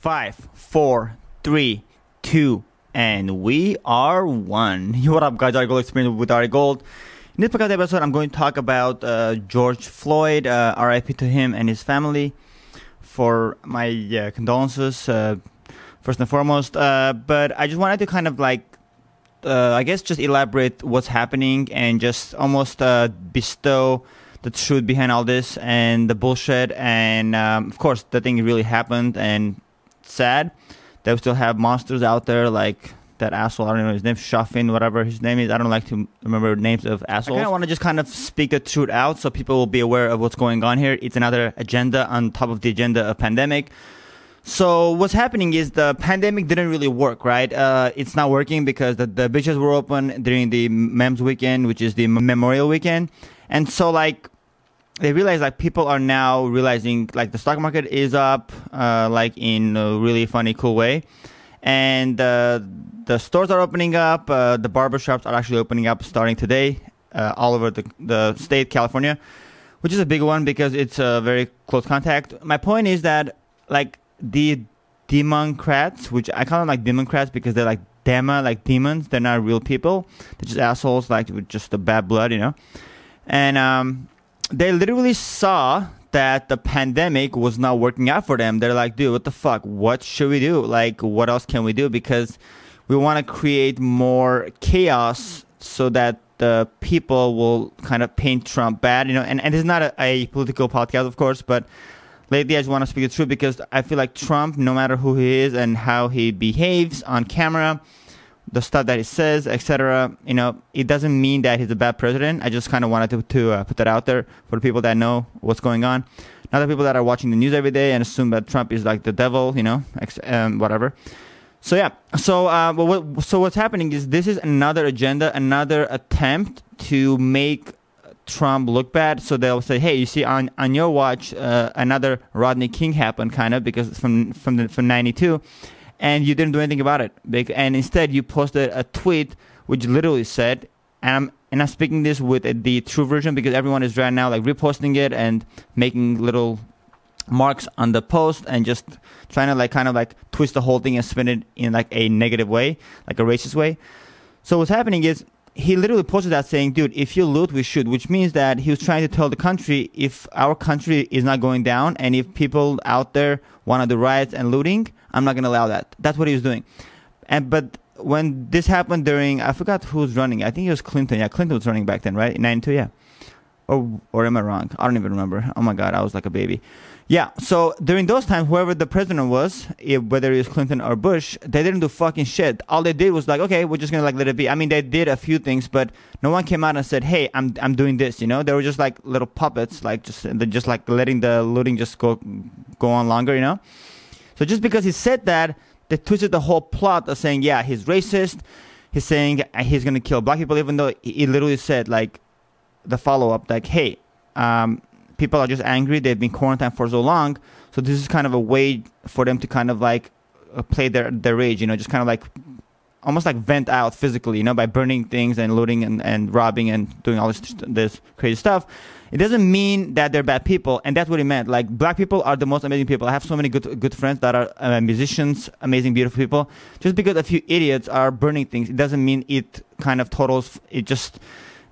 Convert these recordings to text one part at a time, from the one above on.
Five, four, three, two, and we are one. What up, guys? Ari Gold Experience with Ari Gold. In this podcast episode, I'm going to talk about uh, George Floyd, uh, RIP to him and his family. For my uh, condolences, uh, first and foremost. Uh, but I just wanted to kind of like, uh, I guess, just elaborate what's happening and just almost bestow the truth behind all this and the bullshit. And um, of course, the thing really happened and sad that we still have monsters out there like that asshole. I don't know his name, Shuffin, whatever his name is. I don't like to remember names of assholes. I kind of want to just kind of speak the truth out so people will be aware of what's going on here. It's another agenda on top of the agenda of pandemic. So what's happening is the pandemic didn't really work, right? Uh, it's not working because the, the beaches were open during the MEMS weekend, which is the Memorial weekend. And so like they realize like people are now realizing like the stock market is up uh, like in a really funny cool way. And uh, the stores are opening up uh, the barbershops are actually opening up starting today uh, all over the, the state california which is a big one because it's a very close contact. My point is that like the democrats which i call them like democrats because they're like dema like demons. They're not real people. They're just assholes like with just the bad blood you know? And um they literally saw that the pandemic was not working out for them. They're like, dude, what the fuck? What should we do? Like, what else can we do? Because we want to create more chaos so that the people will kind of paint Trump bad, you know. And, and it's not a, a political podcast, of course, but lately I just want to speak the truth because I feel like Trump, no matter who he is and how he behaves on camera, the stuff that he says, etc. You know, it doesn't mean that he's a bad president. I just kind of wanted to, to uh, put that out there for the people that know what's going on. Not the people that are watching the news every day and assume that Trump is like the devil, you know, ex- um, whatever. So yeah, so uh, what, so what's happening is this is another agenda, another attempt to make Trump look bad. So they'll say, "Hey, you see, on on your watch, uh, another Rodney King happened, kind of because from from the, from '92." And you didn't do anything about it. And instead, you posted a tweet which literally said, and I'm, and I'm speaking this with the true version because everyone is right now like reposting it and making little marks on the post and just trying to like kind of like twist the whole thing and spin it in like a negative way, like a racist way. So what's happening is he literally posted that saying, dude, if you loot, we should, which means that he was trying to tell the country if our country is not going down and if people out there want to do riots and looting, I'm not going to allow that. That's what he was doing. And, but when this happened during, I forgot who was running. I think it was Clinton. Yeah, Clinton was running back then, right? In 92, yeah. Or, or am I wrong? I don't even remember. Oh my God, I was like a baby. Yeah, so during those times, whoever the president was, whether it was Clinton or Bush, they didn't do fucking shit. All they did was like, okay, we're just gonna like let it be. I mean, they did a few things, but no one came out and said, hey, I'm I'm doing this. You know, they were just like little puppets, like just just like letting the looting just go go on longer. You know, so just because he said that, they twisted the whole plot of saying, yeah, he's racist. He's saying he's gonna kill black people, even though he literally said like the follow up, like, hey. Um, people are just angry. They've been quarantined for so long. So this is kind of a way for them to kind of like uh, play their their rage. You know, just kind of like almost like vent out physically. You know, by burning things and looting and, and robbing and doing all this this crazy stuff. It doesn't mean that they're bad people, and that's what he meant. Like black people are the most amazing people. I have so many good good friends that are uh, musicians, amazing, beautiful people. Just because a few idiots are burning things, it doesn't mean it kind of totals. It just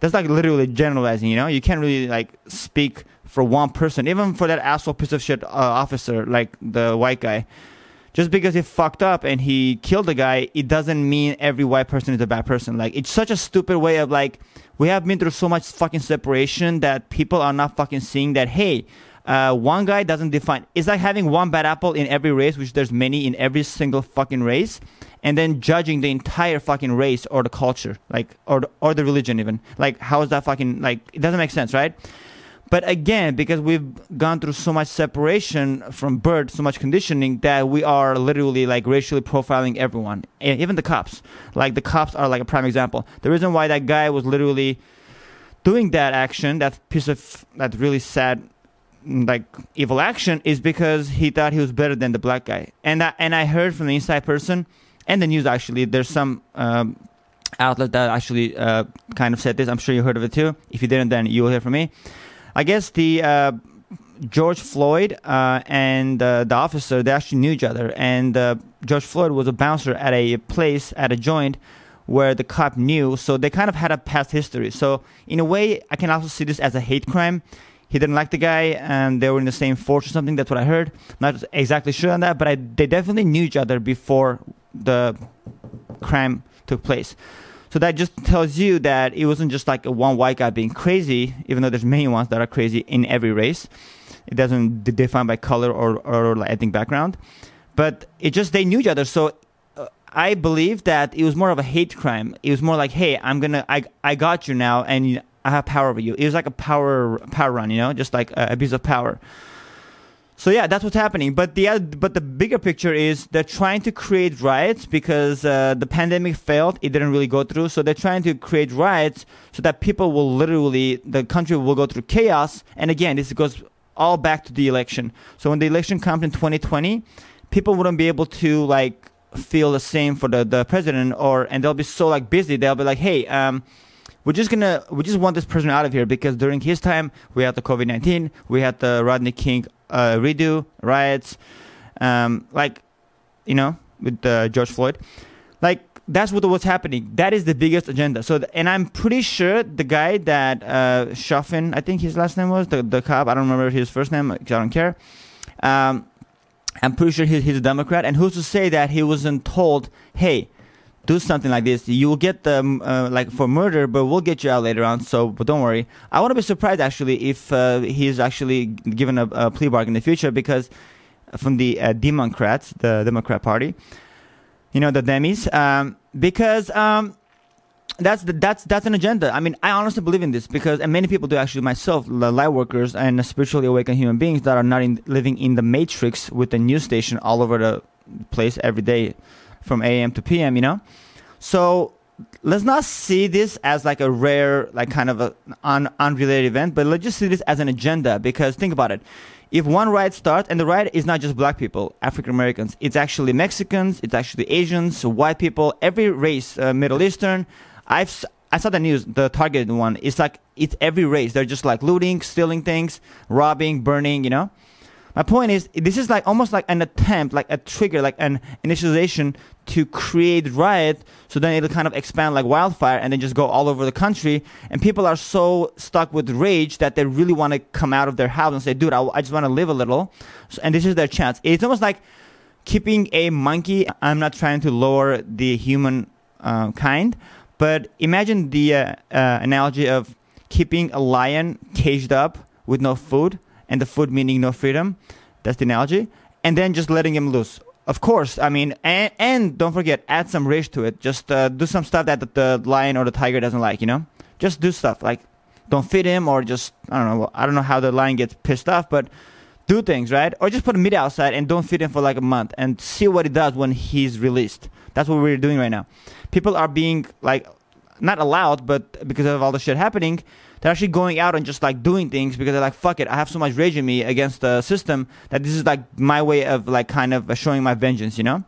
that's like literally generalizing. You know, you can't really like speak for one person, even for that asshole piece of shit uh, officer, like the white guy. Just because he fucked up and he killed a guy, it doesn't mean every white person is a bad person. Like, it's such a stupid way of like, we have been through so much fucking separation that people are not fucking seeing that, hey, uh, one guy doesn't define. It's like having one bad apple in every race, which there's many in every single fucking race, and then judging the entire fucking race or the culture, like or or the religion even. Like, how is that fucking like? It doesn't make sense, right? But again, because we've gone through so much separation from birth, so much conditioning that we are literally like racially profiling everyone, even the cops. Like the cops are like a prime example. The reason why that guy was literally doing that action, that piece of that really sad, like evil action, is because he thought he was better than the black guy. And I, and I heard from the inside person and the news actually. There's some. Um, outlet that actually uh, kind of said this. I'm sure you heard of it too. If you didn't, then you will hear from me I guess the uh, George Floyd uh, and uh, the officer they actually knew each other, and uh, George Floyd was a bouncer at a place at a joint where the cop knew, so they kind of had a past history. So in a way, I can also see this as a hate crime. He didn't like the guy, and they were in the same force or something. That's what I heard. Not exactly sure on that, but I, they definitely knew each other before the crime took place. So that just tells you that it wasn't just like one white guy being crazy, even though there's many ones that are crazy in every race. It doesn't define by color or, or like ethnic background, but it just they knew each other. So uh, I believe that it was more of a hate crime. It was more like, hey, I'm gonna, I, I got you now, and I have power over you. It was like a power, power run, you know, just like a abuse of power. So yeah, that's what's happening. But the other, but the bigger picture is they're trying to create riots because uh, the pandemic failed. It didn't really go through. So they're trying to create riots so that people will literally the country will go through chaos. And again, this goes all back to the election. So when the election comes in 2020, people wouldn't be able to like feel the same for the, the president or and they'll be so like busy. They'll be like, hey, um, we're just gonna we just want this person out of here because during his time we had the COVID nineteen, we had the Rodney King uh, redo riots, um, like you know with uh, George Floyd, like that's what was happening. That is the biggest agenda. So, and I'm pretty sure the guy that uh, I think his last name was the the cop. I don't remember his first name. I don't care. Um, I'm pretty sure he, he's a Democrat. And who's to say that he wasn't told, hey, do something like this, you will get them uh, like for murder, but we'll get you out later on. So, but don't worry. I want to be surprised actually if uh, he's actually given a, a, plea bargain in the future because from the uh, Democrats, the Democrat Party, you know, the Demis, um, because um, that's the, that's that's an agenda. I mean, I honestly believe in this because, and many people do actually. Myself, the light workers and spiritually awakened human beings that are not in, living in the matrix with the news station all over the place every day from AM to PM, you know? So let's not see this as like a rare, like kind of an un- unrelated event, but let's just see this as an agenda because think about it. If one riot starts, and the riot is not just black people, African Americans, it's actually Mexicans, it's actually Asians, white people, every race, uh, Middle Eastern. I've I saw the news, the targeted one. It's like it's every race. They're just like looting, stealing things, robbing, burning, you know. My point is, this is like almost like an attempt, like a trigger, like an initialization to create riot. So then it'll kind of expand like wildfire and then just go all over the country. And people are so stuck with rage that they really want to come out of their house and say, dude, I, I just want to live a little. So, and this is their chance. It's almost like keeping a monkey. I'm not trying to lower the human uh, kind, but imagine the uh, uh, analogy of keeping a lion caged up with no food and the food meaning no freedom. That's the analogy. And then just letting him loose. Of course, I mean, and, and don't forget, add some rage to it. Just uh, do some stuff that the, lion or the tiger doesn't like, you know? Just do stuff like don't feed him or just, I don't know, I don't know how the lion gets pissed off, but do things, right? Or just put meat outside and don't feed him for like a month and see what he does when he's released. That's what we're doing right now. People are being like, not allowed, but because of all the shit happening, they're actually going out and just like doing things because they're like, fuck it, I have so much rage in me against the system that this is like my way of like kind of showing my vengeance, you know?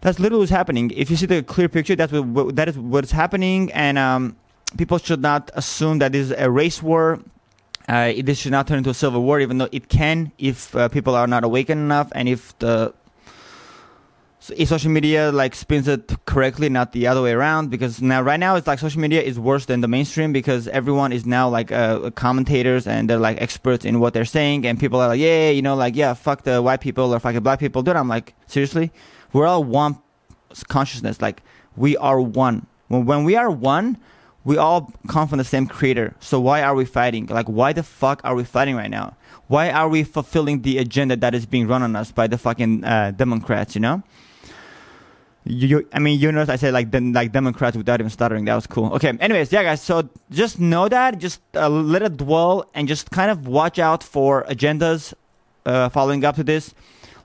That's literally what's happening. If you see the clear picture, that's what, that is what's happening, and um, people should not assume that this is a race war. Uh, this should not turn into a civil war, even though it can if uh, people are not awakened enough and if the social media like spins it correctly, not the other way around. Because now, right now, it's like social media is worse than the mainstream because everyone is now like uh, commentators and they're like experts in what they're saying, and people are like, yeah, you know, like yeah, fuck the white people or fuck the black people. Dude, I'm like, seriously, we're all one consciousness. Like we are one. When when we are one, we all come from the same creator. So why are we fighting? Like, why the fuck are we fighting right now? Why are we fulfilling the agenda that is being run on us by the fucking uh, Democrats? You know you, I mean, you notice I said like the, like Democrats without even stuttering. That was cool. Okay. Anyways, yeah, guys. So just know that, just uh, let it dwell, and just kind of watch out for agendas uh, following up to this.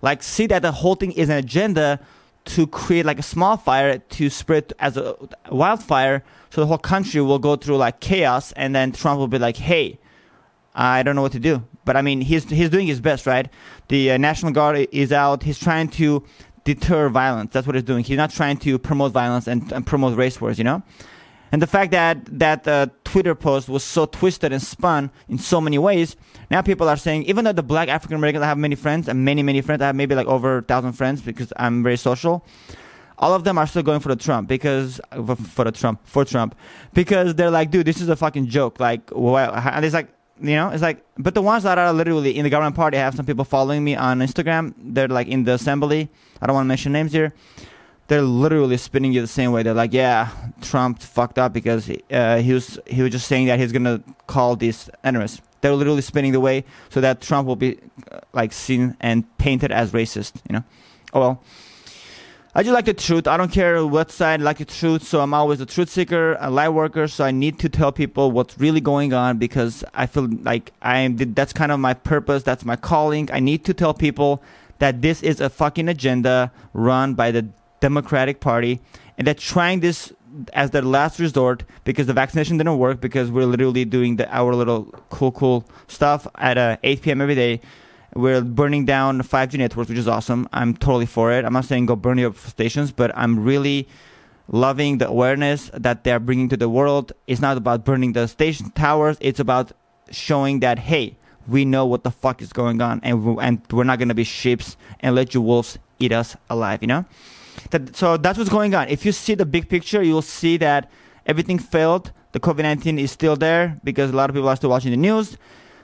Like, see that the whole thing is an agenda to create like a small fire to spread as a wildfire, so the whole country will go through like chaos, and then Trump will be like, "Hey, I don't know what to do." But I mean, he's he's doing his best, right? The uh, National Guard is out. He's trying to deter violence. That's what he's doing. He's not trying to promote violence and, and promote race wars, you know? And the fact that that uh, Twitter post was so twisted and spun in so many ways, now people are saying, even though the black African Americans, I have many friends and many, many friends, I have maybe like over a thousand friends because I'm very social. All of them are still going for the Trump because for the Trump for Trump because they're like, dude, this is a fucking joke. Like, well, and it's like, you know, it's like, but the ones that are literally in the government party, I have some people following me on Instagram. They're like in the assembly. I don't want to mention names here they're literally spinning you the same way. They're like, yeah, Trump fucked up because uh, he was he was just saying that he's gonna call these enemies. They're literally spinning the way so that Trump will be uh, like seen and painted as racist. You know, oh well. I just like the truth. I don't care what side I like the truth. So I'm always a truth seeker, a light worker. So I need to tell people what's really going on because I feel like I'm. That's kind of my purpose. That's my calling. I need to tell people that this is a fucking agenda run by the Democratic Party, and they're trying this as their last resort because the vaccination didn't work because we're literally doing the our little cool cool stuff at uh, 8 p.m. every day. We're burning down 5G networks, which is awesome. I'm totally for it. I'm not saying go burn your stations, but I'm really loving the awareness that they're bringing to the world. It's not about burning the station towers. It's about showing that hey, we know what the fuck is going on, and and we're not gonna be sheep and let you wolves eat us alive. You know. That, so that's what's going on. If you see the big picture, you'll see that everything failed. The COVID 19 is still there because a lot of people are still watching the news.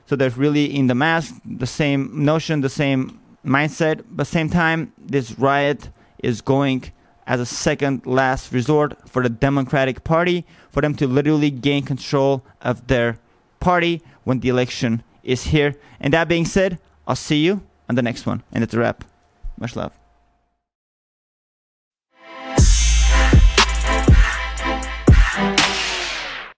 So they're really in the mask, the same notion, the same mindset. But same time, this riot is going as a second last resort for the Democratic Party for them to literally gain control of their party when the election is here. And that being said, I'll see you on the next one. And it's a wrap. Much love.